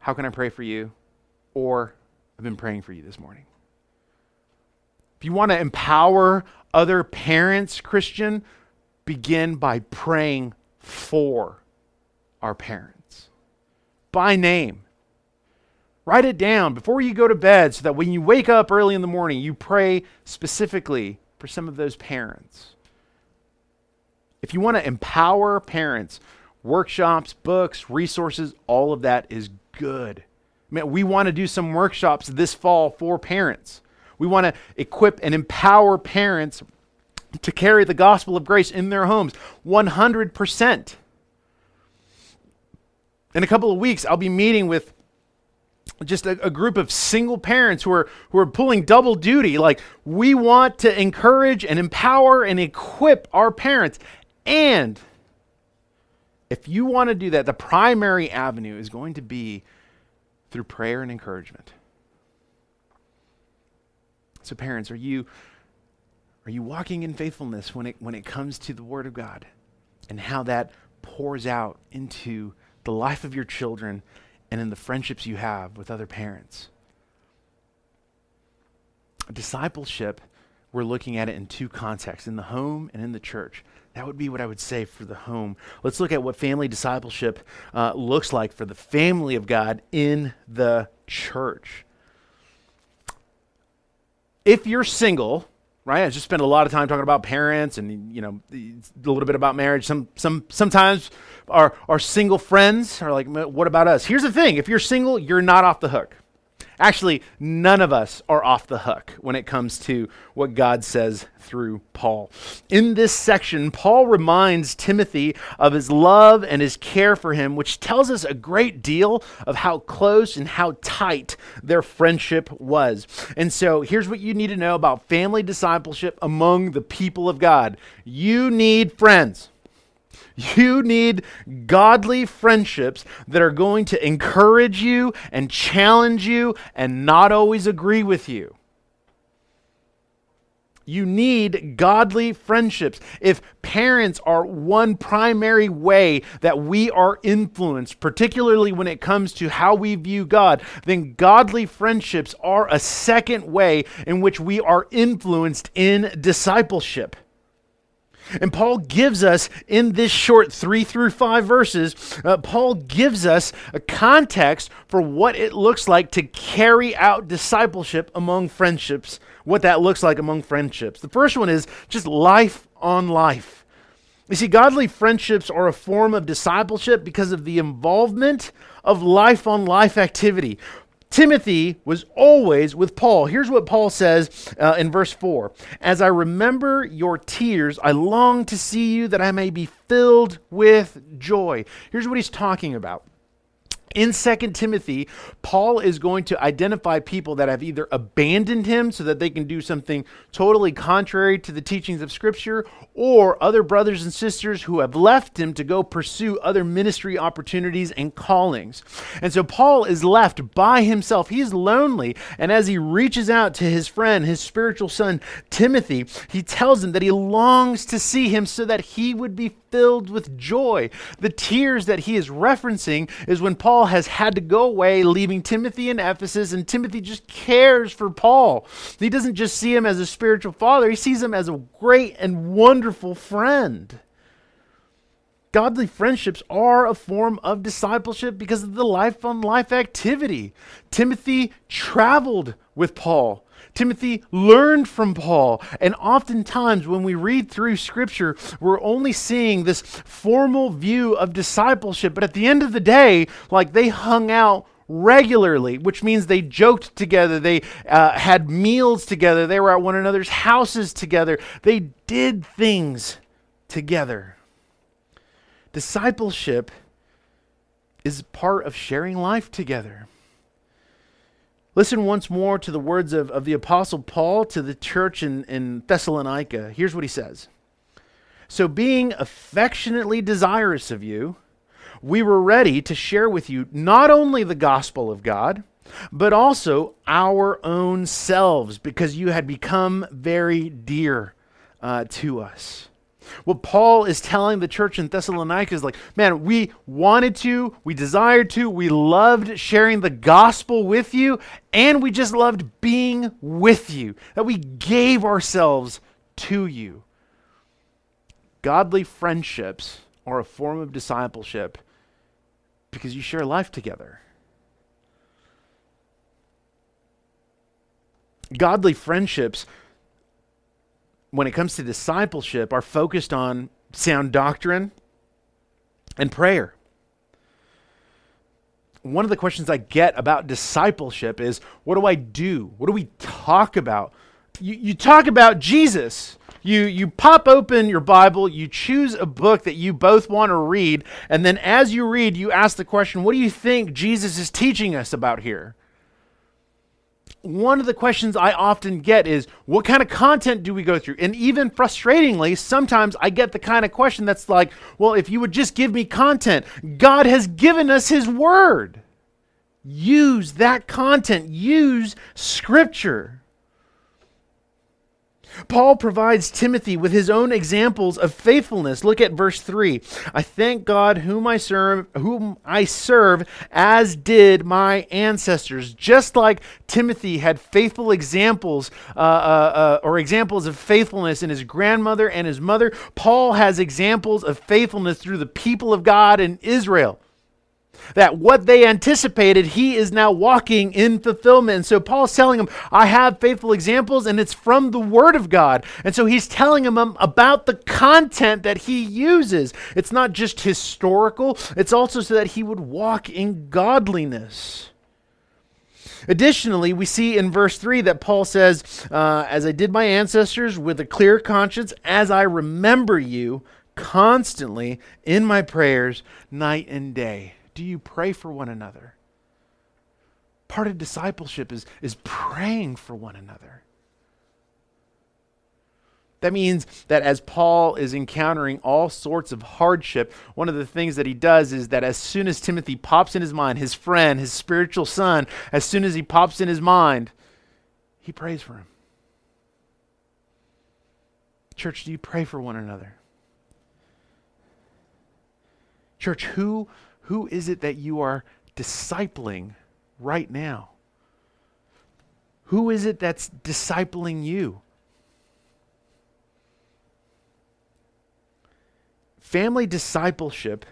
How can I pray for you? Or I've been praying for you this morning. If you want to empower other parents, Christian, begin by praying for our parents by name. Write it down before you go to bed so that when you wake up early in the morning, you pray specifically for some of those parents. If you want to empower parents, workshops, books, resources, all of that is good. I mean, we want to do some workshops this fall for parents. We want to equip and empower parents to carry the gospel of grace in their homes 100%. In a couple of weeks, I'll be meeting with just a, a, group of single parents who are who are pulling double duty. Like we want to encourage and empower and equip our parents. And if you want to do that the primary avenue is going to be through prayer and encouragement. So parents are you are you walking in faithfulness when it when it comes to the word of god and how that pours out into the life of your children and in the friendships you have with other parents. Discipleship, we're looking at it in two contexts in the home and in the church. That would be what I would say for the home. Let's look at what family discipleship uh, looks like for the family of God in the church. If you're single, right? I just spent a lot of time talking about parents and you know a little bit about marriage. Some some sometimes our our single friends are like, "What about us?" Here's the thing: if you're single, you're not off the hook. Actually, none of us are off the hook when it comes to what God says through Paul. In this section, Paul reminds Timothy of his love and his care for him, which tells us a great deal of how close and how tight their friendship was. And so, here's what you need to know about family discipleship among the people of God you need friends. You need godly friendships that are going to encourage you and challenge you and not always agree with you. You need godly friendships. If parents are one primary way that we are influenced, particularly when it comes to how we view God, then godly friendships are a second way in which we are influenced in discipleship. And Paul gives us, in this short three through five verses, uh, Paul gives us a context for what it looks like to carry out discipleship among friendships, what that looks like among friendships. The first one is just life on life. You see, godly friendships are a form of discipleship because of the involvement of life on life activity. Timothy was always with Paul. Here's what Paul says uh, in verse 4 As I remember your tears, I long to see you that I may be filled with joy. Here's what he's talking about. In 2 Timothy, Paul is going to identify people that have either abandoned him so that they can do something totally contrary to the teachings of Scripture, or other brothers and sisters who have left him to go pursue other ministry opportunities and callings. And so Paul is left by himself. He's lonely. And as he reaches out to his friend, his spiritual son, Timothy, he tells him that he longs to see him so that he would be filled with joy. The tears that he is referencing is when Paul has had to go away, leaving Timothy in Ephesus, and Timothy just cares for Paul. He doesn't just see him as a spiritual father, he sees him as a great and wonderful friend. Godly friendships are a form of discipleship because of the life on life activity. Timothy traveled with Paul. Timothy learned from Paul. And oftentimes, when we read through Scripture, we're only seeing this formal view of discipleship. But at the end of the day, like they hung out regularly, which means they joked together, they uh, had meals together, they were at one another's houses together, they did things together. Discipleship is part of sharing life together. Listen once more to the words of, of the Apostle Paul to the church in, in Thessalonica. Here's what he says So, being affectionately desirous of you, we were ready to share with you not only the gospel of God, but also our own selves, because you had become very dear uh, to us. What Paul is telling the church in Thessalonica is like, man, we wanted to, we desired to, we loved sharing the gospel with you, and we just loved being with you, that we gave ourselves to you. Godly friendships are a form of discipleship because you share life together. Godly friendships when it comes to discipleship, are focused on sound doctrine and prayer. One of the questions I get about discipleship is what do I do? What do we talk about? You, you talk about Jesus. You, you pop open your Bible, you choose a book that you both want to read, and then as you read, you ask the question, What do you think Jesus is teaching us about here? One of the questions I often get is what kind of content do we go through? And even frustratingly, sometimes I get the kind of question that's like, well, if you would just give me content, God has given us His Word. Use that content, use Scripture. Paul provides Timothy with his own examples of faithfulness. Look at verse 3. I thank God whom I serve, whom I serve as did my ancestors. Just like Timothy had faithful examples uh, uh, uh, or examples of faithfulness in his grandmother and his mother, Paul has examples of faithfulness through the people of God in Israel that what they anticipated, he is now walking in fulfillment. And so Paul's telling them, I have faithful examples, and it's from the Word of God. And so he's telling them about the content that he uses. It's not just historical, it's also so that he would walk in godliness. Additionally, we see in verse 3 that Paul says, uh, As I did my ancestors with a clear conscience, as I remember you constantly in my prayers, night and day do you pray for one another? Part of discipleship is, is praying for one another. That means that as Paul is encountering all sorts of hardship, one of the things that he does is that as soon as Timothy pops in his mind, his friend, his spiritual son, as soon as he pops in his mind, he prays for him. Church, do you pray for one another? Church, who, who is it that you are discipling right now? Who is it that's discipling you? Family discipleship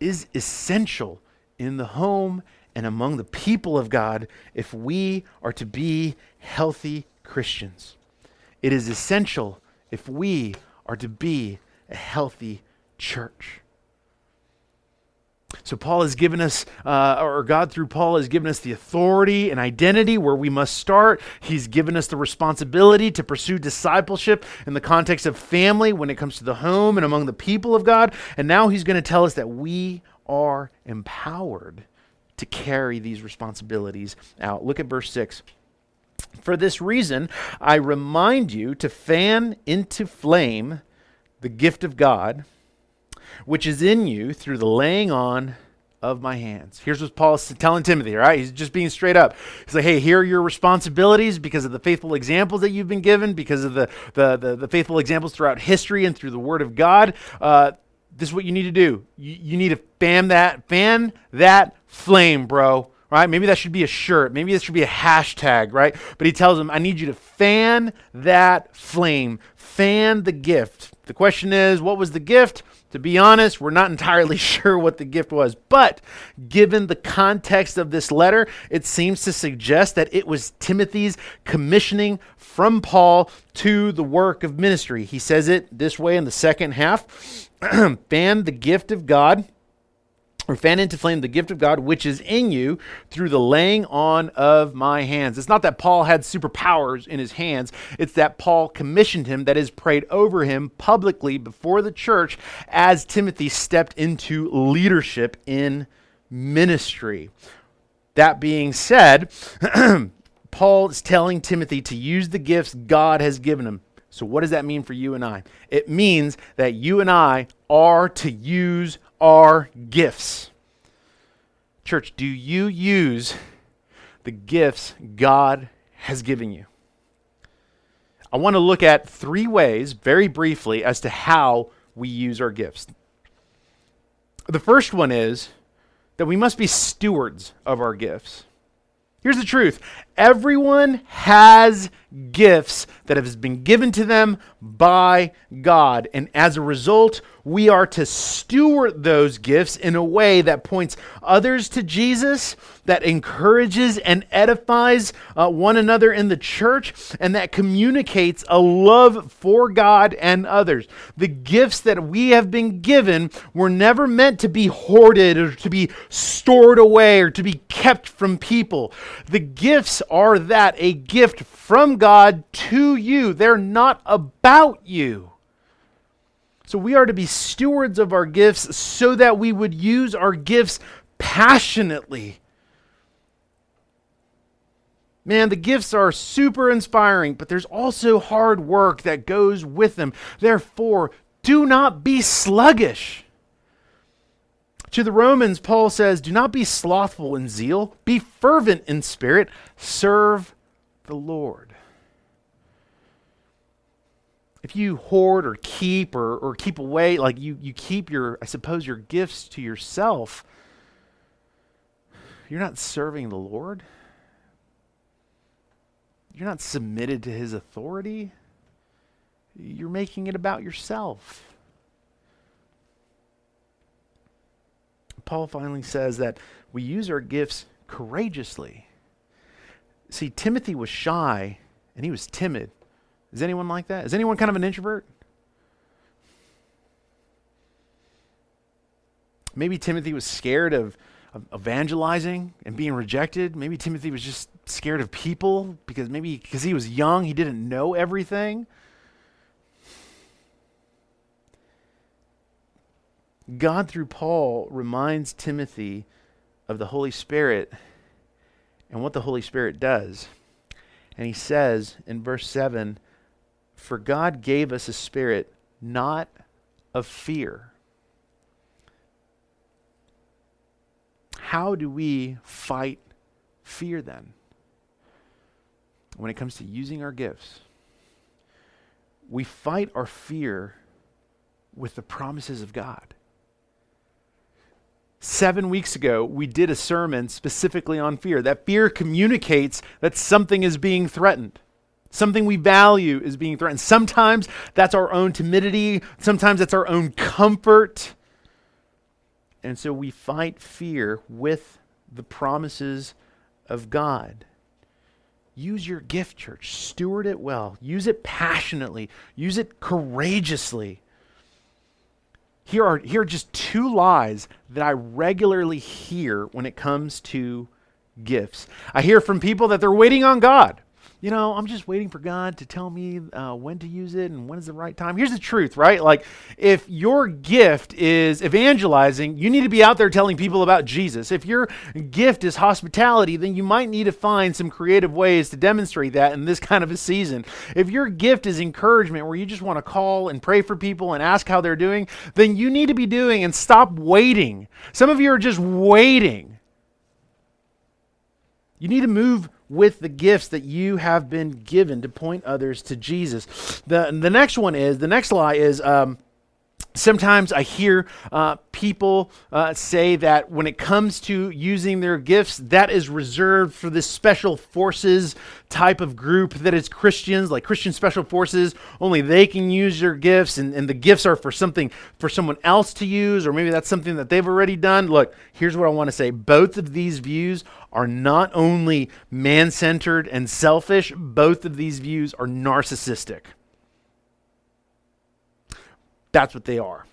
is essential in the home and among the people of God if we are to be healthy Christians. It is essential if we are to be a healthy church. So, Paul has given us, uh, or God through Paul has given us the authority and identity where we must start. He's given us the responsibility to pursue discipleship in the context of family when it comes to the home and among the people of God. And now he's going to tell us that we are empowered to carry these responsibilities out. Look at verse 6. For this reason, I remind you to fan into flame the gift of God, which is in you through the laying on of my hands. Here's what Paul is telling Timothy, right? He's just being straight up. He's like, hey, here are your responsibilities because of the faithful examples that you've been given, because of the, the, the, the faithful examples throughout history and through the Word of God. Uh, this is what you need to do. You, you need to fan that, fan that flame, bro right? Maybe that should be a shirt. Maybe this should be a hashtag, right? But he tells them, I need you to fan that flame, fan the gift. The question is, what was the gift? To be honest, we're not [laughs] entirely sure what the gift was, but given the context of this letter, it seems to suggest that it was Timothy's commissioning from Paul to the work of ministry. He says it this way in the second half [clears throat] fan the gift of God or fan into flame the gift of God which is in you through the laying on of my hands. It's not that Paul had superpowers in his hands, it's that Paul commissioned him, that is, prayed over him publicly before the church as Timothy stepped into leadership in ministry. That being said, [clears throat] Paul is telling Timothy to use the gifts God has given him. So, what does that mean for you and I? It means that you and I are to use are gifts. Church, do you use the gifts God has given you? I want to look at three ways, very briefly, as to how we use our gifts. The first one is that we must be stewards of our gifts. Here's the truth everyone has gifts that have been given to them by God. And as a result, we are to steward those gifts in a way that points others to Jesus, that encourages and edifies uh, one another in the church, and that communicates a love for God and others. The gifts that we have been given were never meant to be hoarded or to be stored away or to be kept from people. The gifts are that a gift from God to you, they're not about you. So we are to be stewards of our gifts so that we would use our gifts passionately. Man, the gifts are super inspiring, but there's also hard work that goes with them. Therefore, do not be sluggish. To the Romans, Paul says, Do not be slothful in zeal, be fervent in spirit, serve the Lord if you hoard or keep or, or keep away, like you, you keep your, I suppose, your gifts to yourself, you're not serving the Lord. You're not submitted to his authority. You're making it about yourself. Paul finally says that we use our gifts courageously. See, Timothy was shy and he was timid. Is anyone like that? Is anyone kind of an introvert? Maybe Timothy was scared of, of evangelizing and being rejected. Maybe Timothy was just scared of people because maybe because he was young, he didn't know everything. God, through Paul, reminds Timothy of the Holy Spirit and what the Holy Spirit does. And he says in verse 7 for God gave us a spirit not of fear. How do we fight fear then? When it comes to using our gifts, we fight our fear with the promises of God. Seven weeks ago, we did a sermon specifically on fear. That fear communicates that something is being threatened. Something we value is being threatened. Sometimes that's our own timidity, sometimes that's our own comfort. And so we fight fear with the promises of God. Use your gift, church. Steward it well. Use it passionately. Use it courageously. Here are, here are just two lies that I regularly hear when it comes to gifts. I hear from people that they're waiting on God you know, I'm just waiting for God to tell me uh, when to use it and when is the right time. Here's the truth, right? Like, if your gift is evangelizing, you need to be out there telling people about Jesus. If your gift is hospitality, then you might need to find some creative ways to demonstrate that in this kind of a season. If your gift is encouragement, where you just want to call and pray for people and ask how they're doing, then you need to be doing and stop waiting. Some of you are just waiting. You need to move with the gifts that you have been given to point others to Jesus. The, the next one is the next lie is um, Sometimes I hear uh, people uh, say that when it comes to using their gifts, that is reserved for this special forces type of group that is Christians, like Christian special forces. Only they can use their gifts, and, and the gifts are for something for someone else to use, or maybe that's something that they've already done. Look, here's what I want to say both of these views are not only man centered and selfish, both of these views are narcissistic. That's what they are.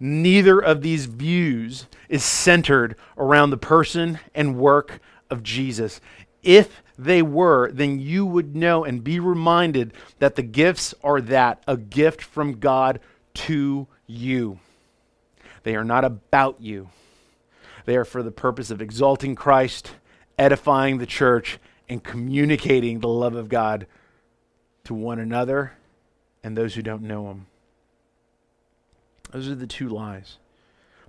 Neither of these views is centered around the person and work of Jesus. If they were, then you would know and be reminded that the gifts are that a gift from God to you. They are not about you, they are for the purpose of exalting Christ, edifying the church, and communicating the love of God to one another and those who don't know Him. Those are the two lies.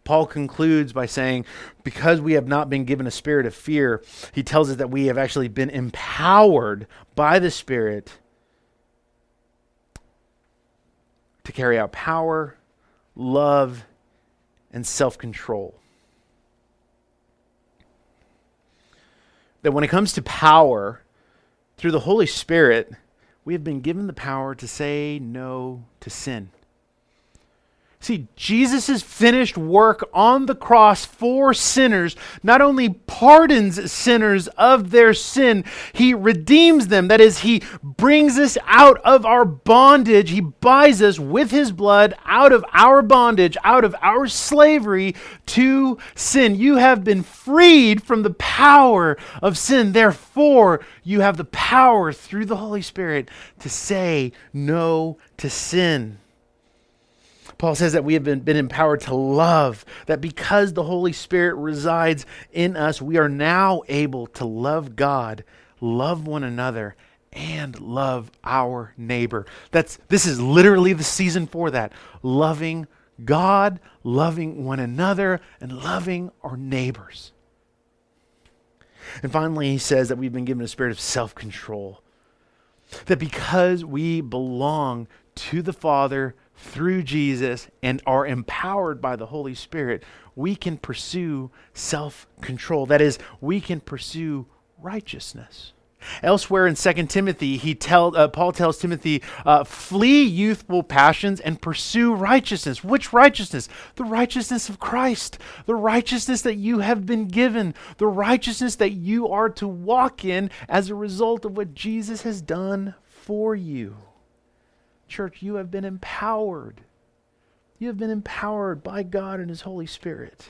Paul concludes by saying, because we have not been given a spirit of fear, he tells us that we have actually been empowered by the Spirit to carry out power, love, and self control. That when it comes to power, through the Holy Spirit, we have been given the power to say no to sin. See, Jesus' finished work on the cross for sinners not only pardons sinners of their sin, he redeems them. That is, he brings us out of our bondage. He buys us with his blood out of our bondage, out of our slavery to sin. You have been freed from the power of sin. Therefore, you have the power through the Holy Spirit to say no to sin. Paul says that we have been, been empowered to love, that because the Holy Spirit resides in us, we are now able to love God, love one another, and love our neighbor. That's this is literally the season for that. Loving God, loving one another, and loving our neighbors. And finally, he says that we've been given a spirit of self control. That because we belong to the Father through Jesus and are empowered by the Holy Spirit, we can pursue self control. That is, we can pursue righteousness. Elsewhere in 2 Timothy, he tell, uh, Paul tells Timothy, uh, flee youthful passions and pursue righteousness. Which righteousness? The righteousness of Christ, the righteousness that you have been given, the righteousness that you are to walk in as a result of what Jesus has done for you. Church, you have been empowered. You have been empowered by God and His Holy Spirit.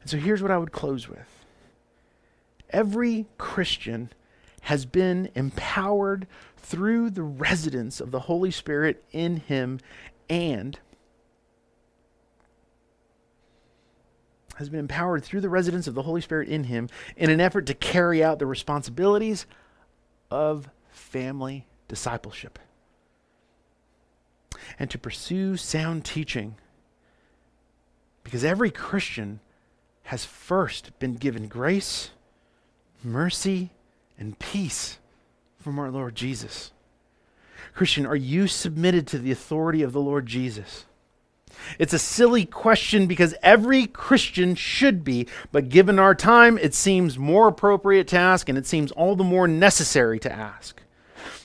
And so here's what I would close with every Christian has been empowered through the residence of the Holy Spirit in him and has been empowered through the residence of the Holy Spirit in him in an effort to carry out the responsibilities of family discipleship and to pursue sound teaching. Because every Christian has first been given grace, mercy, and peace from our Lord Jesus. Christian, are you submitted to the authority of the Lord Jesus? It's a silly question because every Christian should be, but given our time, it seems more appropriate to ask and it seems all the more necessary to ask.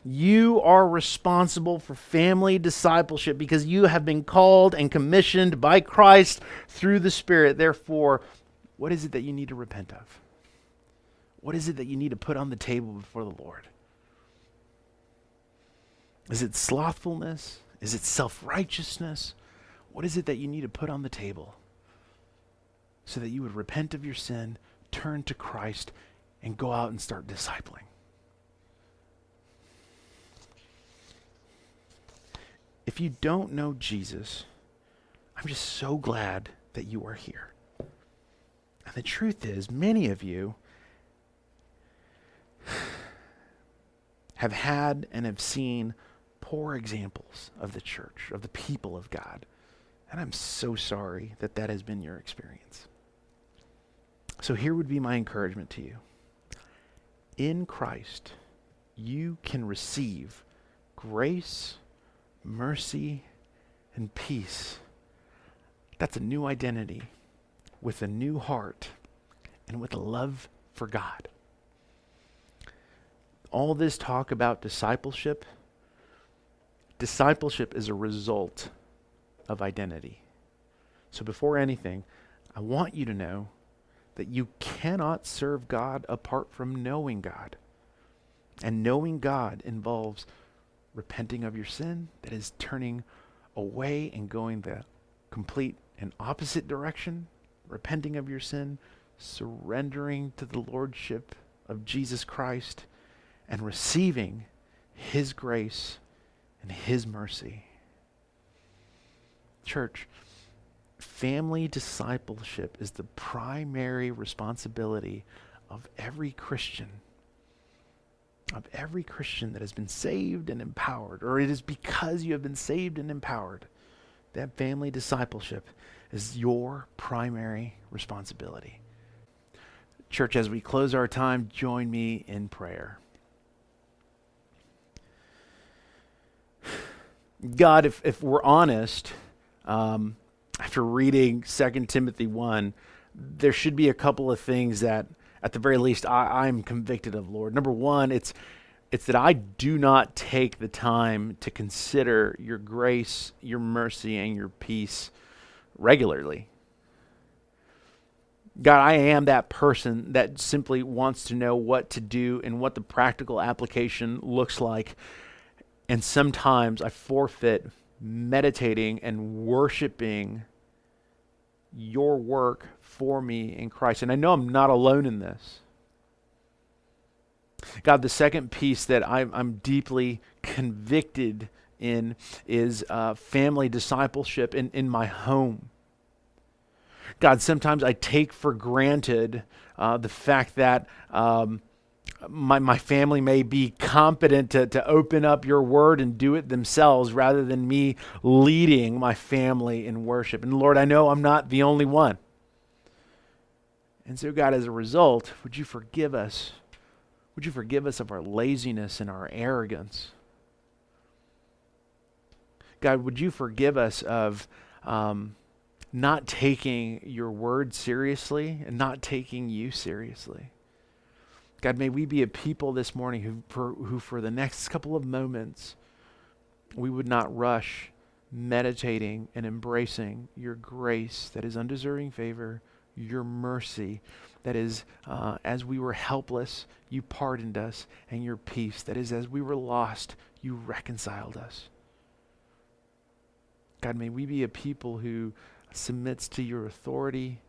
You are responsible for family discipleship because you have been called and commissioned by Christ through the Spirit. Therefore, what is it that you need to repent of? What is it that you need to put on the table before the Lord? Is it slothfulness? Is it self righteousness? What is it that you need to put on the table so that you would repent of your sin, turn to Christ, and go out and start discipling? If you don't know Jesus, I'm just so glad that you are here. And the truth is, many of you have had and have seen poor examples of the church, of the people of God. And I'm so sorry that that has been your experience. So here would be my encouragement to you. In Christ, you can receive grace, mercy, and peace. That's a new identity with a new heart and with a love for God. All this talk about discipleship, discipleship is a result of identity. So before anything, I want you to know that you cannot serve God apart from knowing God. And knowing God involves repenting of your sin, that is, turning away and going the complete and opposite direction, repenting of your sin, surrendering to the Lordship of Jesus Christ, and receiving His grace and His mercy. Church, family discipleship is the primary responsibility of every Christian. Of every Christian that has been saved and empowered, or it is because you have been saved and empowered. That family discipleship is your primary responsibility. Church, as we close our time, join me in prayer. God, if, if we're honest, um, after reading 2 Timothy 1, there should be a couple of things that, at the very least, I, I'm convicted of, Lord. Number one, it's, it's that I do not take the time to consider your grace, your mercy, and your peace regularly. God, I am that person that simply wants to know what to do and what the practical application looks like. And sometimes I forfeit meditating and worshiping your work for me in Christ. And I know I'm not alone in this. God, the second piece that I'm, I'm deeply convicted in is uh, family discipleship in, in my home. God, sometimes I take for granted uh, the fact that um, my, my family may be competent to, to open up your word and do it themselves rather than me leading my family in worship. And Lord, I know I'm not the only one. And so, God, as a result, would you forgive us? Would you forgive us of our laziness and our arrogance? God, would you forgive us of um, not taking your word seriously and not taking you seriously? God, may we be a people this morning who for, who for the next couple of moments, we would not rush meditating and embracing your grace that is undeserving favor, your mercy that is, uh, as we were helpless, you pardoned us, and your peace that is, as we were lost, you reconciled us. God, may we be a people who submits to your authority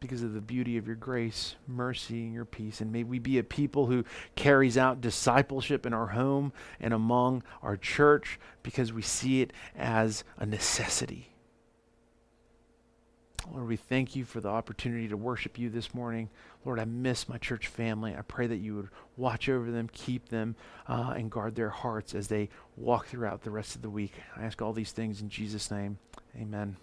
because of the beauty of your grace, mercy, and your peace. And may we be a people who carries out discipleship in our home and among our church because we see it as a necessity. Lord, we thank you for the opportunity to worship you this morning. Lord, I miss my church family. I pray that you would watch over them, keep them, uh, and guard their hearts as they walk throughout the rest of the week. I ask all these things in Jesus' name. Amen.